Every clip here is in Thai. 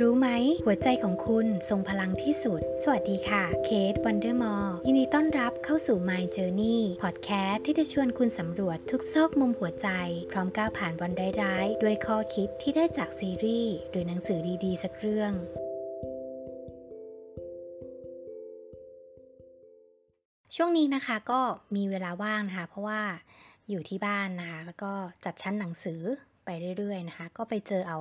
รู้ไหม หัวใจของคุณทรงพลังที่สุด สวัสดีค่ะ เคทวันเดอร์มอร์ยินดีต้อนรับเข้าสู่ Mind Journey พอดแคสต์ที่จะชวนคุณสำรวจทุกซอกมุมหัวใจ พร้อมก้าวผ่านวันร้ายๆ ด้วยข้อคิดที่ได้จากซีรีส์ หรือหนังสือดีๆ สักเรื่องช่วงนี้นะคะก็มีเวลาว่างนะคะ เพราะว่าอยู่ที่บ้านนะคะ แล้วก็จัดชั้นหนังสือไปเรื่อยๆนะคะ ก็ไปเจอเอา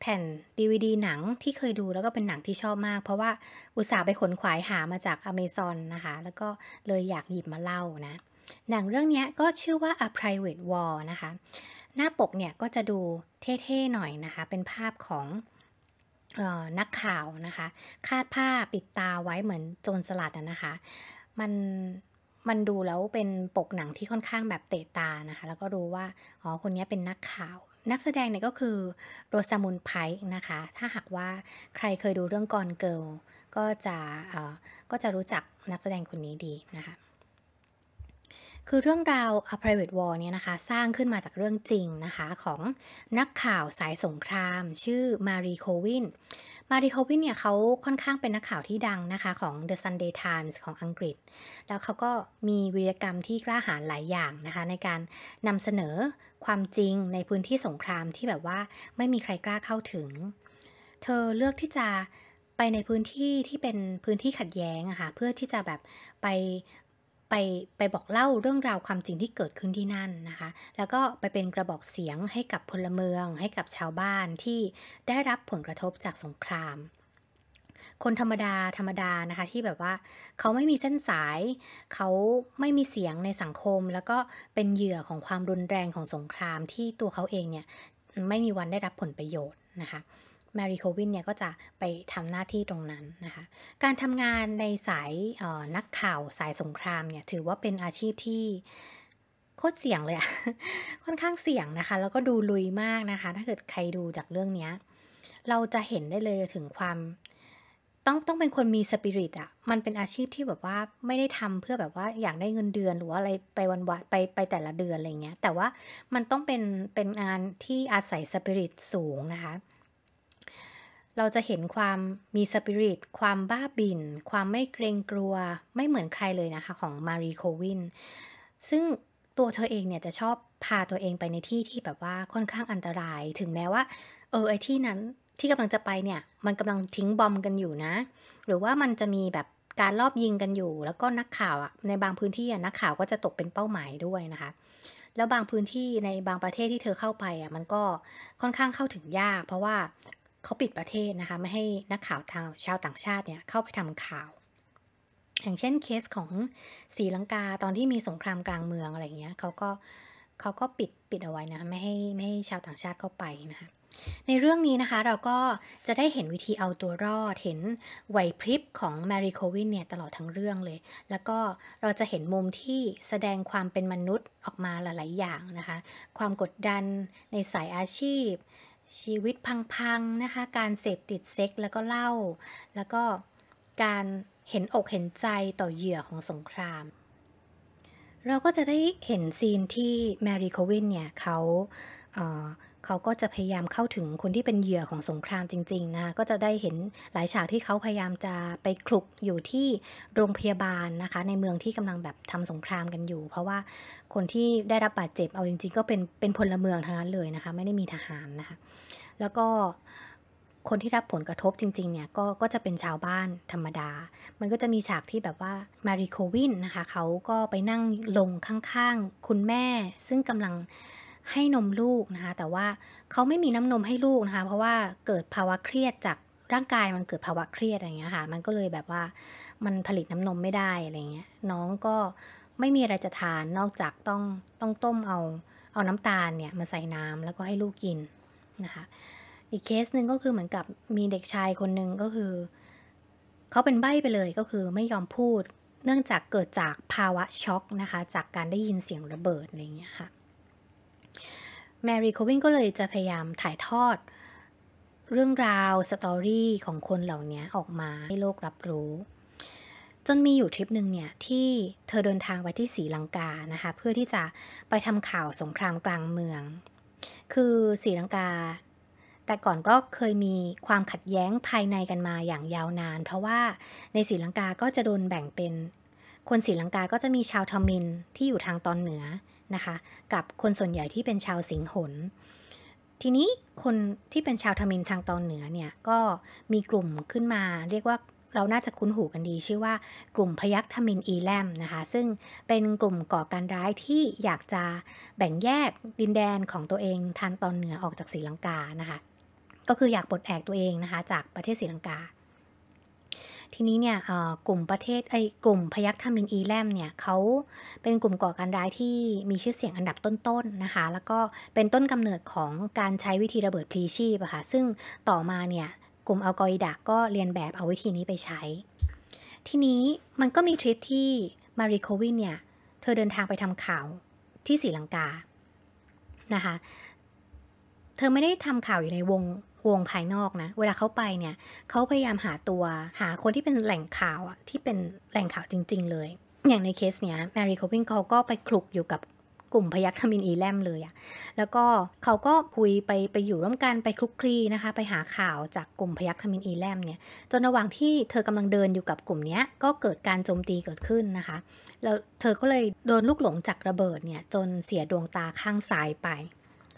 แผ่น DVD หนังที่เคยดูแล้วก็เป็นหนังที่ชอบมาก เพราะว่าอุตส่าห์ไปขนขวายหามาจากอเมซอนนะคะ แล้วก็เลยอยากหยิบมาเล่านะ หนังเรื่องนี้ก็ชื่อว่า A Private War นะคะ หน้าปกเนี่ยก็จะดูเท่ๆหน่อยนะคะ เป็นภาพของออนักข่าวนะคะ คาดผ้าปิดตาไว้เหมือนโจรสลัดนะคะ มันมันดูแล้วเป็นปกหนังที่ค่อนข้างแบบเตะตานะคะ แล้วก็รู้ว่า อ๋อ คนนี้เป็นนักข่าว นักแสดงเนี่ยก็คือโรซามุนไพร์นะคะ ถ้าหากว่าใครเคยดูเรื่องกอนเกิลก็จะก็จะรู้จักนักแสดงคนนี้ดีนะคะ คือเรื่องราว A Private War เนี่ยนะคะ สร้างขึ้นมาจากเรื่องจริงนะคะของนักข่าวสายสงคราม ชื่อมารีโควิน มารีโควินเนี่ยเขาค่อนข้างเป็นนักข่าวที่ดังนะคะของ The Sunday Times ของอังกฤษ แล้วเขาก็มีวีรกรรมที่กล้าหาญหลายอย่างนะคะ ในการนำเสนอความจริงในพื้นที่สงครามที่แบบว่าไม่มีใครกล้าเข้าถึง เธอเลือกที่จะไปในพื้นที่ที่เป็นพื้นที่ขัดแย้งอะค่ะเพื่อที่จะแบบไป ไปไปบอกเล่าเรื่องราวความจริงที่เกิดขึ้นที่นั่นนะคะ แล้วก็ไปเป็นกระบอกเสียงให้กับพลเมือง ให้กับชาวบ้านที่ได้รับผลกระทบจากสงคราม คนธรรมดาธรรมดานะคะที่แบบว่าเขาไม่มีเส้นสาย เขาไม่มีเสียงในสังคม แล้วก็เป็นเหยื่อของความรุนแรงของสงครามที่ตัวเขาเองเนี่ยไม่มีวันได้รับผลประโยชน์นะคะ แมรี่โควินเนี่ยก็จะไปทำหน้าที่ตรงนั้นนะคะ การทำงานในสายนักข่าวสายสงครามเนี่ยถือว่าเป็นอาชีพที่โคตรเสี่ยงเลยอะค่อนข้างเสี่ยงนะคะ แล้วก็ดูลุยมากนะคะ ถ้าเกิดใครดูจากเรื่องนี้เราจะเห็นได้เลยถึงความต้องต้องเป็นคนมีสปิริตอะมันเป็นอาชีพที่แบบว่าไม่ได้ทำเพื่อแบบว่าอยากได้เงินเดือนหรือว่าอะไรไปวันวันไปไปแต่ละเดือนอะไรเงี้ย แต่ว่ามันต้องเป็นเป็นงานที่อาศัยสปิริตสูงนะคะ เราจะเห็นความมีสปิริตความบ้าบินความไม่เกรงกลัว ไม่เหมือนใครเลยนะคะของมารีโควิน ซึ่งตัวเธอเองเนี่ยจะชอบพาตัวเองไปในที่ที่แบบว่าค่อนข้างอันตราย ถึงแม้ว่า เออไอที่นั้นที่กำลังจะไปเนี่ย มันกำลังทิ้งบอมกันอยู่นะ หรือว่ามันจะมีแบบการลอบยิงกันอยู่ แล้วก็นักข่าวอะในบางพื้นที่นักข่าวก็จะตกเป็นเป้าหมายด้วยนะคะ แล้วบางพื้นที่ในบางประเทศที่เธอเข้าไปอะมันก็ค่อนข้างเข้าถึงยาก เพราะว่า เขาปิดประเทศนะคะ ไม่ให้นักข่าวทางชาวต่างชาติเนี่ยเข้าไปทำข่าว อย่างเช่นเคสของศรีลังกาตอนที่มีสงครามกลางเมืองอะไรเงี้ยเขาก็เขาก็ปิดปิดเอาไว้นะไม่ให้ไม่ให้ชาวต่างชาติเข้าไปนะคะในเรื่องนี้นะคะเราก็จะได้เห็นวิธีเอาตัวรอด เห็นไหวพริบของแมรี่โควินเนี่ยตลอดทั้งเรื่องเลย แล้วก็เราจะเห็นมุมที่แสดงความเป็นมนุษย์ออกมาหลาย ๆ อย่างนะคะ ความกดดันในสายอาชีพ ชีวิตพังๆนะคะ การเสพติดเซ็กส์แล้วก็เหล้าแล้วก็การเห็นอกเห็นใจต่อเหยื่อของสงคราม เราก็จะได้เห็นซีนที่แมรี่โควินเนี่ยเขาเเขาก็จะพยายามเข้าถึงคนที่เป็นเหยื่อของสงครามจริง ๆ นะก็จะได้เห็นหลายฉากที่เขาพยายามจะไปคลุกอยู่ที่โรงพยาบาลนะคะ ในเมืองที่กำลังแบบทำสงครามกันอยู่ เพราะว่าคนที่ได้รับบาดเจ็บเอาจริง ๆ ก็เป็นเป็นพลเมืองทั้งนั้นเลยนะคะ ไม่ได้มีทหารนะคะ แล้วก็คนที่รับผลกระทบจริง ๆ เนี่ยก็ก็จะเป็นชาวบ้านธรรมดา มันก็จะมีฉากที่แบบว่ามาริโควินนะคะ เขาก็ไปนั่งลงข้างๆ คุณแม่ ซึ่งกำลัง ให้นมลูกนะคะ แต่ว่าเขาไม่มีน้ำนมให้ลูกนะคะ เพราะว่าเกิดภาวะเครียดจากร่างกายมันเกิดภาวะเครียดอะไรเงี้ยค่ะ มันก็เลยแบบว่ามันผลิตน้ำนมไม่ได้อะไรเงี้ย น้องก็ไม่มีอะไรจะทานนอกจากต้องต้องต้มเอาเอาน้ำตาลเนี่ยมาใส่น้ำแล้วก็ให้ลูกกินนะคะ อีกเคสหนึ่งก็คือเหมือนกับมีเด็กชายคนหนึ่งก็คือเขาเป็นใบ้ไปเลยก็คือไม่ยอมพูด เนื่องจากเกิดจากภาวะช็อกนะคะ จากการได้ยินเสียงระเบิดอะไรเงี้ยค่ะ แมรี่โควินก็เลยจะพยายามถ่ายทอด เรื่องราว story ของคนเหล่านี้ออกมาให้โลกรับรู้ จนมีอยู่ทริปหนึ่งเนี่ยที่เธอเดินทางไปที่ศรีลังกานะคะเพื่อที่จะไปทำข่าวสงครามกลางเมือง คือศรีลังกา แต่ก่อนก็เคยมีความขัดแย้งภายในกันมาอย่างยาวนาน เพราะว่าในศรีลังกาก็จะโดนแบ่งเป็นคนศรีลังกาก็จะมีชาวทมินที่อยู่ทางตอนเหนือ นะคะ กับคนส่วนใหญ่ที่เป็นชาวสิงหน ทีนี้คนที่เป็นชาวทมินทางตอนเหนือเนี่ยก็มีกลุ่มขึ้นมาเรียกว่าเราน่าจะคุ้นหูกันดี ชื่อว่ากลุ่มพยัคฆ์ทมินอีแลมนะคะ ซึ่งเป็นกลุ่มก่อการร้ายที่อยากจะแบ่งแยกดินแดนของตัวเองทางตอนเหนือออกจากศรีลังกานะคะ ก็คืออยากปลดแอกตัวเองนะคะจากประเทศศรีลังกา ทีนี้เนี่ยกลุ่มประเทศไอ้กลุ่มพยัคฆ์ทมินอีแลมเนี่ยเขาเป็นกลุ่มก่อการร้ายที่มีชื่อเสียงอันดับต้นๆนนะคะ แล้วก็เป็นต้นกำเนิดของการใช้วิธีระเบิดพลีชีพอะค่ะซึ่งต่อมาเนี่ยกลุ่มอัลกออิดะก็เลียนแบบเอาวิธีนี้ไปใช้ ทีนี้มันก็มีทริปที่แมรี่โควินเนี่ยเธอเดินทางไปทำข่าวที่ศรีลังกานะคะ เธอไม่ได้ทำข่าวอยู่ในวงวงภายนอกนะ เวลาเขาไปเนี่ยเขาพยายามหาตัวหาคนที่เป็นแหล่งข่าวอะที่เป็นแหล่งข่าวจริง ๆ เลย อย่างในเคสเนี้ยแมรี่โควินเขาก็ไปคลุกอยู่กับกลุ่มพยัคฆ์ทมิฬอีแลมเลยอะแล้วก็เขาก็คุยไปไปอยู่ร่วมกันไปคลุกคลีนะคะ ไปหาข่าวจากกลุ่มพยัคฆ์ทมิฬอีแลมเนี่ย จนระหว่างที่เธอกำลังเดินอยู่กับกลุ่มนี้ก็เกิดการโจมตีเกิดขึ้นนะคะ แล้วเธอก็เลยโดนลูกหลงจากระเบิดเนี่ยจนเสียดวงตาข้างซ้ายไป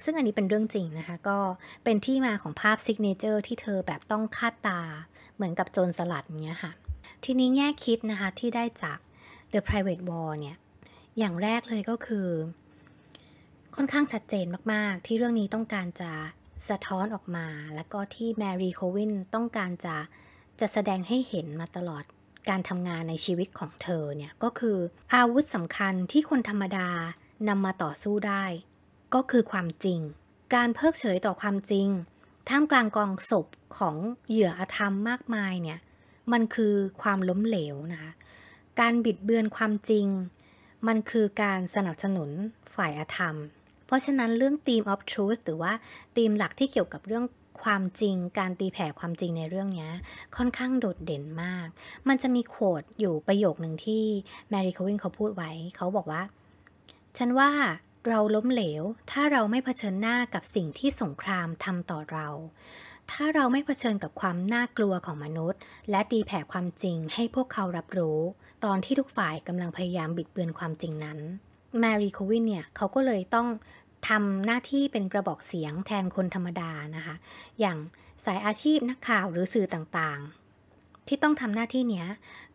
ซึ่งอันนี้เป็นเรื่องจริงนะคะ ก็เป็นที่มาของภาพ signature ที่เธอแบบต้องคาดตา เหมือนกับโจรสลัดเงี้ยค่ะ ทีนี้แง่คิดนะคะที่ได้จาก The Private War เนี่ย อย่างแรกเลยก็คือ ค่อนข้างชัดเจนมาก ๆ ที่เรื่องนี้ต้องการจะสะท้อนออกมา แล้วก็ที่แมรี่โควินต้องการจะจะแสดงให้เห็นมาตลอดการทำงานในชีวิตของเธอเนี่ย ก็คืออาวุธสำคัญที่คนธรรมดานำมาต่อสู้ได้ ก็คือความจริง การเพิกเฉยต่อความจริง ท่ามกลางกองศพของเหยื่ออธรรมมากมายเนี่ย มันคือความล้มเหลวนะคะ การบิดเบือนความจริง มันคือการสนับสนุนฝ่ายอธรรม เพราะฉะนั้นเรื่อง theme of truth หรือว่าธีมหลักที่เกี่ยวกับเรื่องความจริง การตีแผ่ความจริงในเรื่องนี้ค่อนข้างโดดเด่นมาก มันจะมีโคดอยู่ประโยคหนึ่งที่แมรี่ควินเขาพูดไว้ เขาบอกว่า ฉันว่า เราล้มเหลว ถ้าเราไม่เผชิญหน้ากับสิ่งที่สงครามทำต่อเรา ถ้าเราไม่เผชิญกับความน่ากลัวของมนุษย์ และตีแผ่ความจริงให้พวกเขารับรู้ ตอนที่ทุกฝ่ายกำลังพยายามบิดเบือนความจริงนั้นแมรี่โควินเนี่ยเขาก็เลยต้องทำหน้าที่เป็นกระบอกเสียงแทนคนธรรมดานะคะ อย่างสายอาชีพนักข่าวหรือสื่อต่างๆ ที่ต้องทำหน้าที่เนี้ย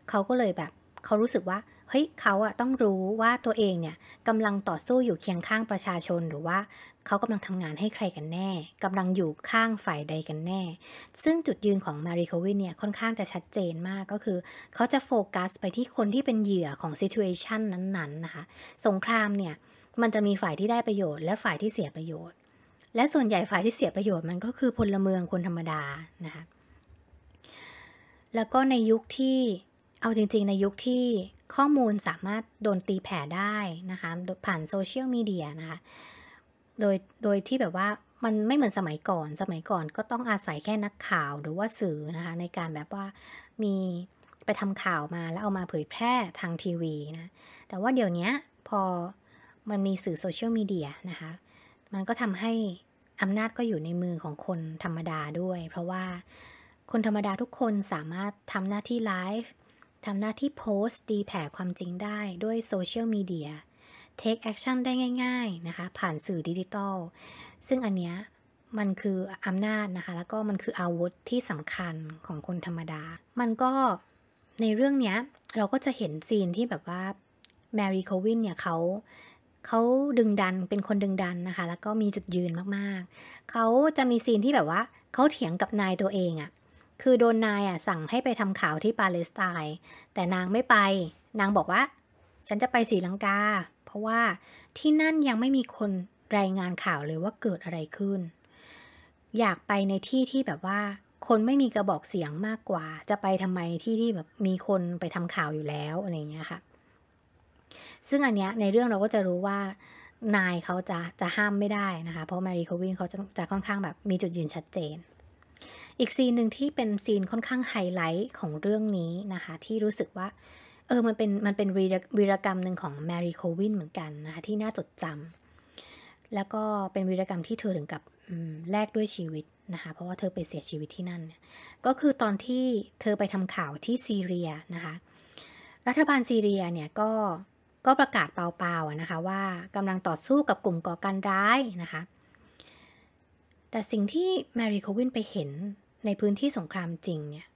เขาก็เลยแบบ เขารู้สึกว่าเฮ้ยเขาอะต้องรู้ว่าตัวเองเนี่ยกำลังต่อสู้อยู่เคียงข้างประชาชนหรือว่าเขากำลังทำงานให้ใครกันแน่กำลังอยู่ข้างฝ่ายใดกันแน่ ซึ่งจุดยืนของมาริโควินเนี่ยค่อนข้างจะชัดเจนมากก็คือ เขาจะโฟกัสไปที่คนที่เป็นเหยื่อของซิทูเอชันนั้นๆนะคะสงครามเนี่ยมันจะมีฝ่ายที่ได้ประโยชน์และฝ่ายที่เสียประโยชน์ และส่วนใหญ่ฝ่ายที่เสียประโยชน์มันก็คือพลเมืองคนธรรมดานะคะแล้วก็ในยุคที่ เอาจริงๆ ในยุคที่ข้อมูลสามารถโดนตีแผ่ได้นะคะผ่านโซเชียลมีเดียนะคะโดยโดยที่แบบว่ามันไม่เหมือนสมัยก่อน สมัยก่อนก็ต้องอาศัยแค่นักข่าวหรือว่าสื่อนะคะในการแบบว่ามีไปทำข่าวมาแล้วเอามาเผยแพร่ทางทีวีนะ แต่ว่าเดี๋ยวนี้พอมันมีสื่อโซเชียลมีเดียนะคะ มันก็ทำให้อำนาจก็อยู่ในมือของคนธรรมดาด้วย เพราะว่าคนธรรมดาทุกคนสามารถทำหน้าที่ไลฟ์ ทำหน้าที่โพสต์ตีแผ่ความจริงได้ด้วยโซเชียลมีเดีย take action ได้ง่าย ๆนะคะ ผ่านสื่อดิจิตอล ซึ่งอันเนี้ยมันคืออำนาจนะคะ แล้วก็มันคืออาวุธที่สำคัญของคนธรรมดา มันก็ในเรื่องนี้เราก็จะเห็น scene ที่แบบว่าแมรี่โควินเนี่ยเขาเขาดึงดันเป็นคนดึงดันนะคะ แล้วก็มีจุดยืนมากๆ เขาจะมี scene ที่แบบว่าเขาเถียงกับนายตัวเองอะ่ะ คือโดนนายอะสั่งให้ไปทำข่าวที่ปาเลสไตน์แต่นางไม่ไป นางบอกว่า ฉันจะไปศรีลังกา เพราะว่าที่นั่นยังไม่มีคนรายงานข่าวเลยว่าเกิดอะไรขึ้น อยากไปในที่ที่แบบว่า คนไม่มีกระบอกเสียงมากกว่า จะไปทำไมที่ที่แบบมีคนไปทำข่าวอยู่แล้วอะไรเงี้ยค่ะ ซึ่งอันเนี้ยในเรื่องเราก็จะรู้ว่านายเขาจะจะห้ามไม่ได้นะคะ เพราะแมรี่โควินเขาจะจะค่อนข้างแบบมีจุดยืนชัดเจน อีก scene หนึ่งที่เป็น scene ค่อนข้างไฮไลท์ของเรื่องนี้นะคะ ที่รู้สึกว่าเออมันเป็นมันเป็นวีรกรรมหนึ่งของแมรี่โควินเหมือนกันนะคะที่น่าจดจำแล้วก็เป็นวีรกรรมที่เธอถึงกับแลกด้วยชีวิตนะคะเพราะว่าเธอไปเสียชีวิตที่นั่น ก็คือตอนที่เธอไปทำข่าวที่ซีเรียนะคะรัฐบาลซีเรียเนี่ยก็ก็ประกาศเปล่าๆนะคะว่ากำลังต่อสู้กับกลุ่มก่อการร้ายนะคะ แต่สิ่งที่แมรี่โควินไปเห็นในพื้นที่สงครามจริงเนี่ย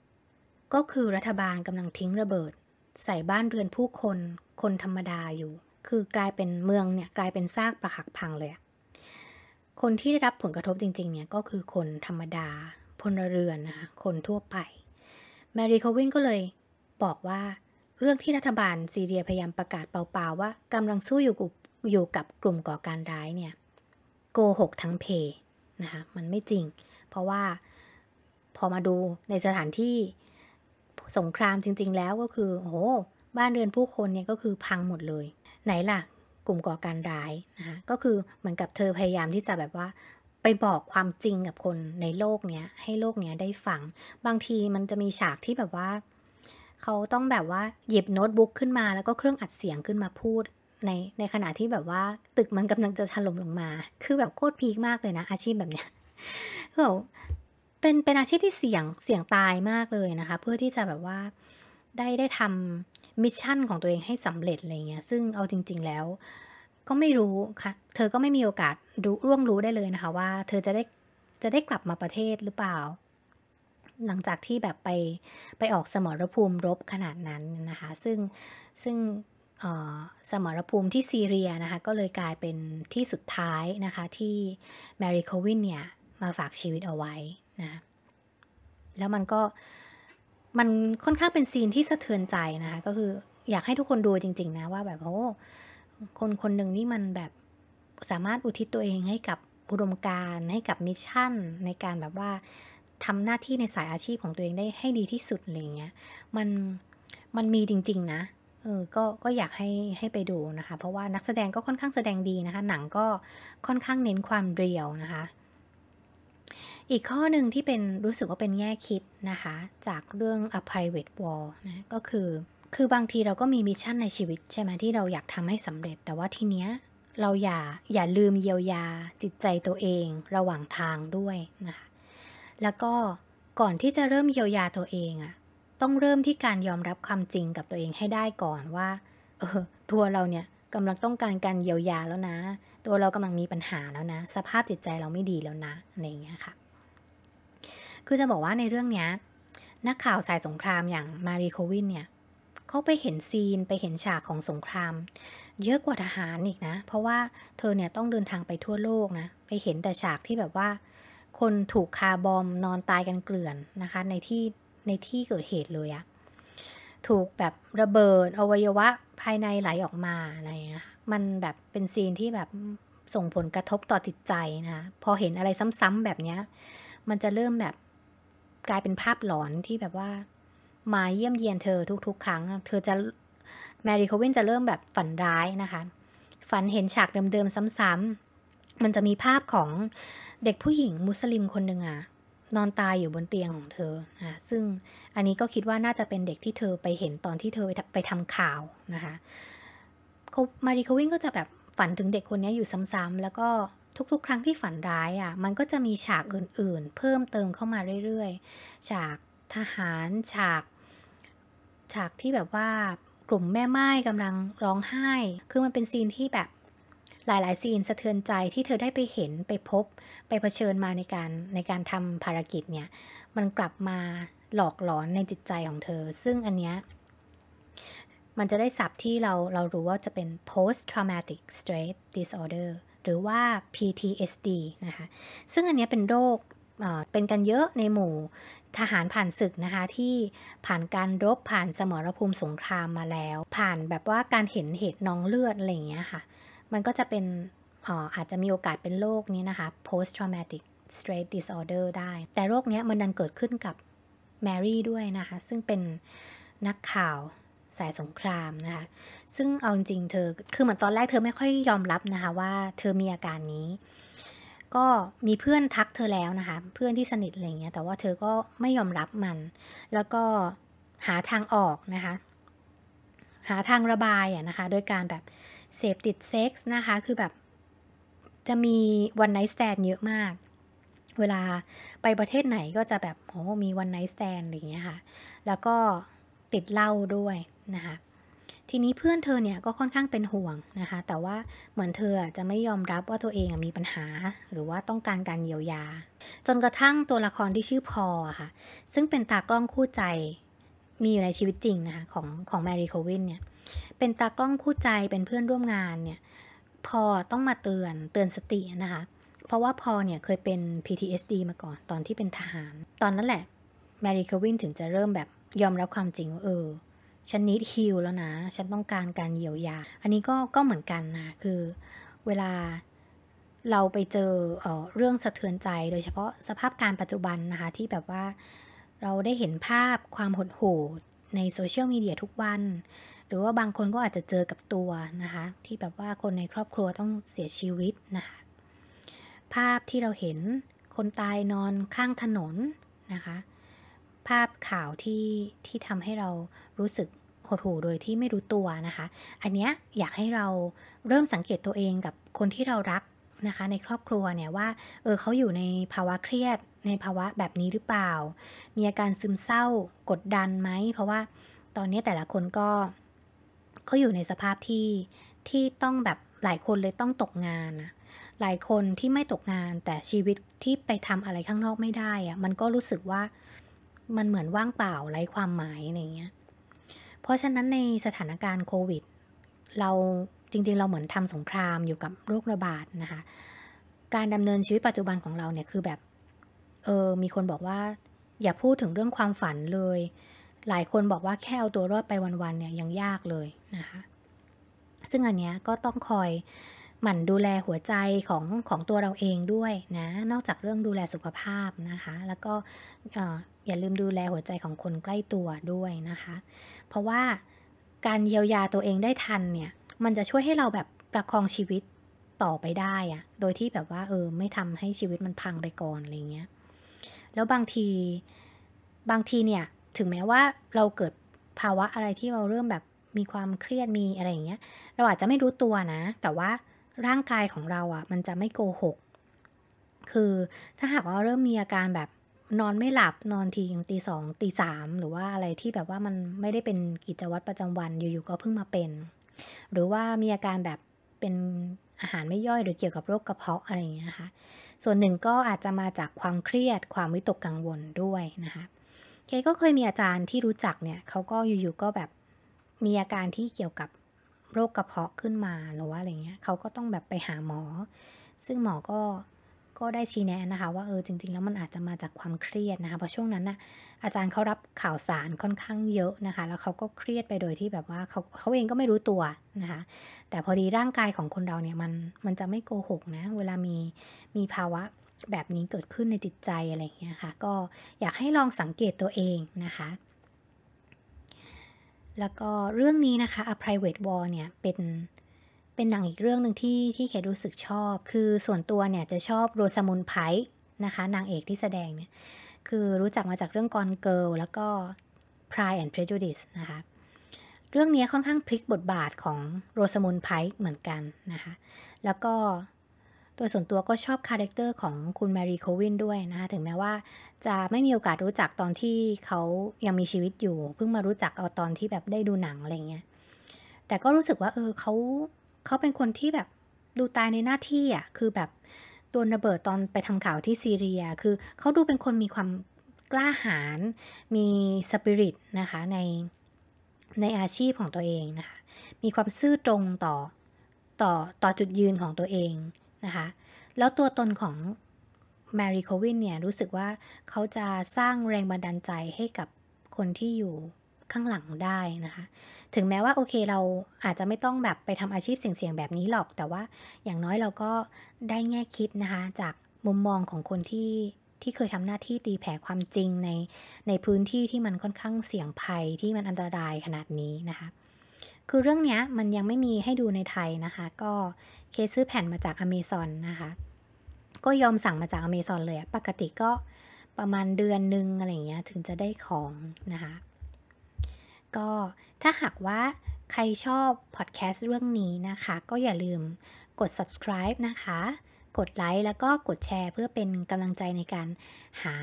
ก็คือรัฐบาลกำลังทิ้งระเบิด ใส่บ้านเรือนผู้คนคนธรรมดาอยู่ คือกลายเป็นเมืองเนี่ยกลายเป็นซากปรักหักพังเลย คนที่ได้รับผลกระทบจริงๆเนี่ยก็คือคนธรรมดาพลเรือนนะคะคนทั่วไป แมรี่โควินก็เลยบอกว่าเรื่องที่รัฐบาลซีเรียพยายามประกาศเปล่าๆว่ากำลังสู้อยู่กับอยู่กับกลุ่มก่อการร้ายเนี่ยโกหกทั้งเพ นะคะมันไม่จริง เพราะว่าพอมาดูในสถานที่สงครามจริง ๆ แล้วก็คือโอ้โหบ้านเรือนผู้คนเนี่ยก็คือพังหมดเลย ไหนล่ะ กลุ่มก่อการร้ายนะคะก็คือเหมือนกับเธอพยายามที่จะแบบว่าไปบอกความจริงกับคนในโลกเนี้ยให้โลกเนี้ยได้ฟัง บางทีมันจะมีฉากที่แบบว่า เขาต้องแบบว่าหยิบโน้ตบุ๊กขึ้นมาแล้วก็เครื่องอัดเสียงขึ้นมาพูด ในในขณะที่แบบว่า ตึกมันกำลังจะถล่มลงมา คือแบบโคตร peak มากเลยนะ อาชีพแบบเนี้ยคือเป็นเป็นอาชีพที่เสี่ยงเสี่ยงตายมากเลยนะคะ เพื่อที่จะแบบว่าได้ได้ทำ mission ของตัวเองให้สำเร็จอะไรเงี้ยซึ่งเอาจริง ๆแล้ว ก็ไม่รู้ค่ะ เธอก็ไม่มีโอกาสรู้ร่วงรู้ได้เลยนะคะ ว่า เธอจะได้จะได้กลับมาประเทศหรือเปล่า หลังจากที่แบบไปไปออกสมรภูมิรบขนาดนั้นนะคะ ซึ่งซึ่ง สมรภูมิที่ซีเรียนะคะ ก็เลยกลายเป็นที่สุดท้ายนะคะที่แมรี่โควินเนี่ยมาฝากชีวิตเอาไว้นะ แล้วมันก็มันค่อนข้างเป็นซีนที่สะเทือนใจนะคะ ก็คืออยากให้ทุกคนดูจริง ๆ นะว่าแบบโอ้คนคนหนึ่งนี่มันแบบสามารถอุทิศตัวเองให้กับอุดมการให้กับมิชชั่น ในการแบบว่าทำหน้าที่ในสายอาชีพของตัวเองได้ให้ดีที่สุดอะไรเงี้ยมันมันมีจริง ๆ นะ เออก็ก็อยากให้ให้ไปดูนะคะ เพราะว่านักแสดงก็ค่อนข้างแสดงดีนะคะ หนังก็ค่อนข้างเน้นความเรียวนะคะ อีกข้อหนึ่งที่เป็นรู้สึกว่าเป็นแง่คิดนะคะ จากเรื่อง A Private War นะก็คือ คือบางทีเราก็มี mission ในชีวิตใช่ไหมที่เราอยากทำให้สำเร็จ แต่ว่าทีเนี้ยเราอย่าอย่าลืมเยียวยาจิตใจตัวเองระหว่างทางด้วยนะคะแล้วก็ก่อนที่จะเริ่มเยียวยาตัวเองอะ่ะ ต้องเริ่มที่การยอมรับความจริงกับตัวเองให้ได้ก่อนว่า เออ ตัวเราเนี่ยกำลังต้องการการเยียวยาแล้วนะ ตัวเรากำลังมีปัญหาแล้วนะ สภาพจิตใจเราไม่ดีแล้วนะอะไรอย่างเงี้ยค่ะ คือจะบอกว่าในเรื่องเนี้ยนักข่าวสายสงครามอย่างมารีโควินเนี่ยเขาไปเห็นซีนไปเห็นฉากของสงคราม เยอะกว่าทหารอีกนะ เพราะว่าเธอเนี่ยต้องเดินทางไปทั่วโลกนะ ไปเห็นแต่ฉากที่แบบว่า คนถูกคาบอมนอนตายกันเกลื่อนนะคะ ในที่ ในที่เกิดเหตุเลยอะถูกแบบระเบิดอวัยวะภายในไหลออกมาอะไรเงี้ยมันแบบเป็นซีนที่แบบส่งผลกระทบต่อจิตใจนะพอเห็นอะไรซ้ำๆแบบเนี้ย มันจะเริ่มแบบกลายเป็นภาพหลอนที่แบบว่า มาเยี่ยมเยียนเธอทุกๆ ครั้ง เธอจะแมรี่โควินจะเริ่มแบบฝันร้ายนะคะ ฝันเห็นฉากเดิมๆซ้ำๆมันจะมีภาพของเด็กผู้หญิงมุสลิมคนหนึ่งอะ นอนตายอยู่บนเตียงของเธออะซึ่งอันนี้ก็คิดว่าน่าจะเป็นเด็กที่เธอไปเห็นตอนที่เธอไปทำข่าวนะคะมารีควินก็จะแบบฝันถึงเด็กคนนี้อยู่ซ้ำๆแล้วก็ทุกๆ ครั้งที่ฝันร้ายอะ่ะ มันก็จะมีฉากอื่นๆ เพิ่มเติมเข้ามาเรื่อยๆ ฉากทหารฉาก ฉากที่แบบว่ากลุ่มแม่ไม้กำลังร้องไห้ คือมันเป็นซีนที่แบบ หลายๆ ซีนสะเทือนใจที่เธอได้ไปเห็นไปพบ ไปเผชิญมาในการในการทำภารกิจเนี่ย มันกลับมาหลอกหลอนในจิตใจของเธอ ซึ่งอันเนี้ยมันจะได้ศัพท์ที่เราเรารู้ว่าจะเป็น post traumatic stress disorder หรือว่า PTSD นะคะ ซึ่งอันนี้เป็นโรคเป็นกันเยอะในหมู่ทหารผ่านศึกนะคะ ที่ผ่านการรบผ่านสมรภูมิสงครามมาแล้ว ผ่านแบบว่าการเห็นเหตุน้องเลือดอะไรอย่างเงี้ยค่ะ มันก็จะเป็นอาจจะมีโอกาสเป็นโรคนี้นะคะ post traumatic stress disorder ได้ แต่โรคนี้มันดันเกิดขึ้นกับแมรี่ด้วยนะคะ ซึ่งเป็นนักข่าวสายสงครามนะคะ ซึ่งเอาจริงเธอ คือเหมือนตอนแรกเธอไม่ค่อยยอมรับนะคะว่าเธอมีอาการนี้ ก็มีเพื่อนทักเธอแล้วนะคะ เพื่อนที่สนิทอะไรเงี้ย แต่ว่าเธอก็ไม่ยอมรับมัน แล้วก็หาทางออกนะคะ หาทางระบายอะนะคะ โดยการแบบ เสพติดเซ็กส์นะคะ คือแบบ จะมี one night stand เยอะมาก เวลาไปประเทศไหนก็จะแบบโหมี one night stand อะไรอย่างเงี้ยค่ะ แล้วก็ติดเหล้าด้วยนะคะทีนี้เพื่อนเธอเนี่ยก็ค่อนข้างเป็นห่วงนะคะ แต่ว่าเหมือนเธอจะไม่ยอมรับว่าตัวเองมีปัญหา หรือว่าต้องการการเยียวยา จนกระทั่งตัวละครที่ชื่อพอลค่ะ ซึ่งเป็นตากล้องคู่ใจมีอยู่ในชีวิตจริงนะคะของของแมรี่โควินเนี่ย เป็นตากล้องคู่ใจเป็นเพื่อนร่วมงานเนี่ยพอต้องมาเตือนเตือนสตินะคะ เพราะว่าพอเนี่ยเคยเป็น PTSD มาก่อนตอนที่เป็นทหาร ตอนนั้นแหละแมรี่โควินถึงจะเริ่มแบบยอมรับความจริงว่าเออ ฉันนิดฮิลแล้วนะ ฉันต้องการการเยียวยา อันนี้ก็ก็เหมือนกันนะ คือเวลาเราไปเจอเออเรื่องสะเทือนใจ โดยเฉพาะสภาพการปัจจุบันนะคะ ที่แบบว่าเราได้เห็นภาพความหดหู่ในโซเชียลมีเดียทุกวัน รือว่าบางคนก็อาจจะเจอกับตัวนะคะ ที่แบบว่าคนในครอบครัวต้องเสียชีวิตนะคะภาพที่เราเห็นคนตายนอนข้างถนนนะคะ ภาพข่าวที่ที่ทำให้เรารู้สึกหดหู่โดยที่ไม่รู้ตัวนะคะ อันเนี้ยอยากให้เราเริ่มสังเกตตัวเองกับคนที่เรารักนะคะ ในครอบครัวเนี่ยว่าเออเขาอยู่ในภาวะเครียด ในภาวะแบบนี้หรือเปล่า มีอาการซึมเศร้ากดดันไหมเพราะว่าตอนนี้แต่ละคนก็ เขาอยู่ในสภาพที่ที่ต้องแบบหลายคนเลยต้องตกงานนะหลายคนที่ไม่ตกงานแต่ชีวิตที่ไปทำอะไรข้างนอกไม่ได้อะมันก็รู้สึกว่ามันเหมือนว่างเปล่าไร้ความหมายอะไรเงี้ย เพราะฉะนั้นในสถานการณ์โควิด เราจริงๆ เราเหมือนทำสงครามอยู่กับโรคระบาดนะคะ การดำเนินชีวิตปัจจุบันของเราเนี่ยคือแบบ เออมีคนบอกว่า อย่าพูดถึงเรื่องความฝันเลย หลายคนบอกว่าแค่เอาตัวรอดไปวันๆเนี่ยยังยากเลยนะคะซึ่งอันเนี้ยก็ต้องคอยหมั่นดูแลหัวใจของของตัวเราเองด้วยนะนอกจากเรื่องดูแลสุขภาพนะคะ แล้วก็อย่าลืมดูแลหัวใจของคนใกล้ตัวด้วยนะคะ เพราะว่าการเยียวยาตัวเองได้ทันเนี่ยมันจะช่วยให้เราแบบประคองชีวิตต่อไปได้อะโดยที่แบบว่าเออไม่ทำให้ชีวิตมันพังไปก่อนอะไรเงี้ยแล้วบางทีบางทีเนี่ย ถึงแม้ว่าเราเกิดภาวะอะไรที่เราเริ่มแบบมีความเครียดมีอะไรอย่างเงี้ย เราอาจจะไม่รู้ตัวนะ แต่ว่าร่างกายของเราอะ่ะ มันจะไม่โกหก คือถ้าหากว่าเริ่มมีอาการแบบนอนไม่หลับนอนทีอย่างตีสองตีสามหรือว่าอะไรที่แบบว่ามันไม่ได้เป็นกิจวัตรประจำวันอยู่ๆก็เพิ่งมาเป็น หรือว่ามีอาการแบบเป็นอาหารไม่ย่อยหรือเกี่ยวกับโรคกระเพาะอะไรอย่างเงี้ยนะคะส่วนหนึ่งก็อาจจะมาจากความเครียดความวิตกกังวลด้วยนะคะ เคก็เคยมีอาจารย์ที่รู้จักเนี่ยเขาก็อยู่ๆก็แบบมีอาการที่เกี่ยวกับโรคกระเพาะขึ้นมาหรือว่าอะไรเงี้ยเขาก็ต้องแบบไปหาหมอ ซึ่งหมอก็ก็ได้ชี้แนะนะคะ ว่าเออจริง ๆ แล้วมันอาจจะมาจากความเครียดนะคะเพราะช่วงนั้นนะ่ะอาจารย์เขารับข่าวสารค่อนข้างเยอะนะคะ แล้วเขาก็เครียดไปโดยที่แบบว่าเขาเขาเองก็ไม่รู้ตัวนะคะ แต่พอดีร่างกายของคนเราเนี่ยมันมันจะไม่โกหกนะ เวลามีมีภาวะ แบบนี้เกิดขึ้นในจิตใจอะไรอย่างเงี้ยค่ะ ก็อยากให้ลองสังเกตตัวเองนะคะ แล้วก็เรื่องนี้นะคะ A Private War เนี่ยเป็นเป็นหนังอีกเรื่องหนึ่งที่ที่เคสรู้สึกชอบ คือส่วนตัวเนี่ยจะชอบ Rosamund Pike นะคะนางเอกที่แสดงเนี่ยคือรู้จักมาจากเรื่อง Gone Girl แล้วก็ Pride and Prejudice นะคะเรื่องนี้ค่อนข้างพลิกบทบาทของ Rosamund Pike เหมือนกันนะคะ แล้วก็ โดยส่วนตัวก็ชอบ character ของคุณแมรี่โควินด้วยนะคะถึงแม้ว่าจะไม่มีโอกาสรู้จักตอนที่เขายังมีชีวิตอยู่ เพิ่งมารู้จักเอาตอนที่แบบได้ดูหนังอะไรเงี้ยแต่ก็รู้สึกว่าเออเขาเขาเป็นคนที่แบบดูตายในหน้าที่อะคือแบบตัวระเบิดตอนไปทำข่าวที่ซีเรีย คือเขาดูเป็นคนมีความกล้าหาญมีสปิริตนะคะในในอาชีพของตัวเองนะคะ มีความซื่อตรงต่อต่อต่อจุดยืนของตัวเอง นะคะ แล้วตัวตนของแมรี่โควินเนี่ยรู้สึกว่าเขาจะสร้างแรงบันดาลใจให้กับคนที่อยู่ข้างหลังได้นะคะ ถึงแม้ว่าโอเคเราอาจจะไม่ต้องแบบไปทำอาชีพเสี่ยงๆแบบนี้หรอก แต่ว่าอย่างน้อยเราก็ได้แง่คิดนะคะ จากมุมมองของคนที่ที่เคยทำหน้าที่ตีแผ่ความจริงในในพื้นที่ที่มันค่อนข้างเสี่ยงภัยที่มันอันตรายขนาดนี้นะคะ คือเรื่องนี้มันยังไม่มีให้ดูในไทยนะคะ ก็เคซื้อแผ่นมาจากอเมซอนนะคะ ก็ยอมสั่งมาจากอเมซอนเลยปกติก็ประมาณเดือนนึงอะไรเงี้ยถึงจะได้ของนะคะ ก็ถ้าหากว่าใครชอบพอดแคสต์เรื่องนี้นะคะ ก็อย่าลืมกด subscribe นะคะ กดไลค์แล้วก็กดแชร์เพื่อเป็นกำลังใจในการหา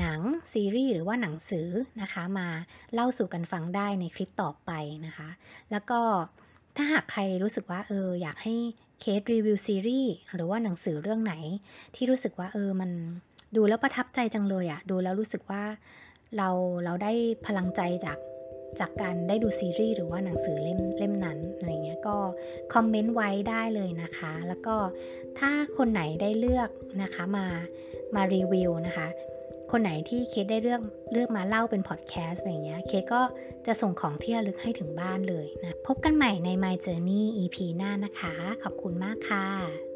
หนังซีรีส์หรือว่าหนังสือนะคะ มาเล่าสู่กันฟังได้ในคลิปต่อไปนะคะ แล้วก็ถ้าหากใครรู้สึกว่าเอออยากให้เคสรีวิวซีรีส์หรือว่าหนังสือเรื่องไหน ที่รู้สึกว่าเออมันดูแล้วประทับใจจังเลยอะดูแล้วรู้สึกว่าเราเราได้พลังใจจากจากการได้ดูซีรีส์หรือว่าหนังสือเล่มเล่มนั้นอะไรเงี้ยก็คอมเมนต์ไว้ได้เลยนะคะ แล้วก็ถ้าคนไหนได้เลือกนะคะมามารีวิวนะคะ คนไหนที่เคสได้เลือกเลือกมาเล่าเป็นพอดแคสต์อะไรเงี้ย เคสก็จะส่งของที่ระลึกให้ถึงบ้านเลยนะ พบกันใหม่ใน My Journey EP หน้านะคะ ขอบคุณมากค่ะ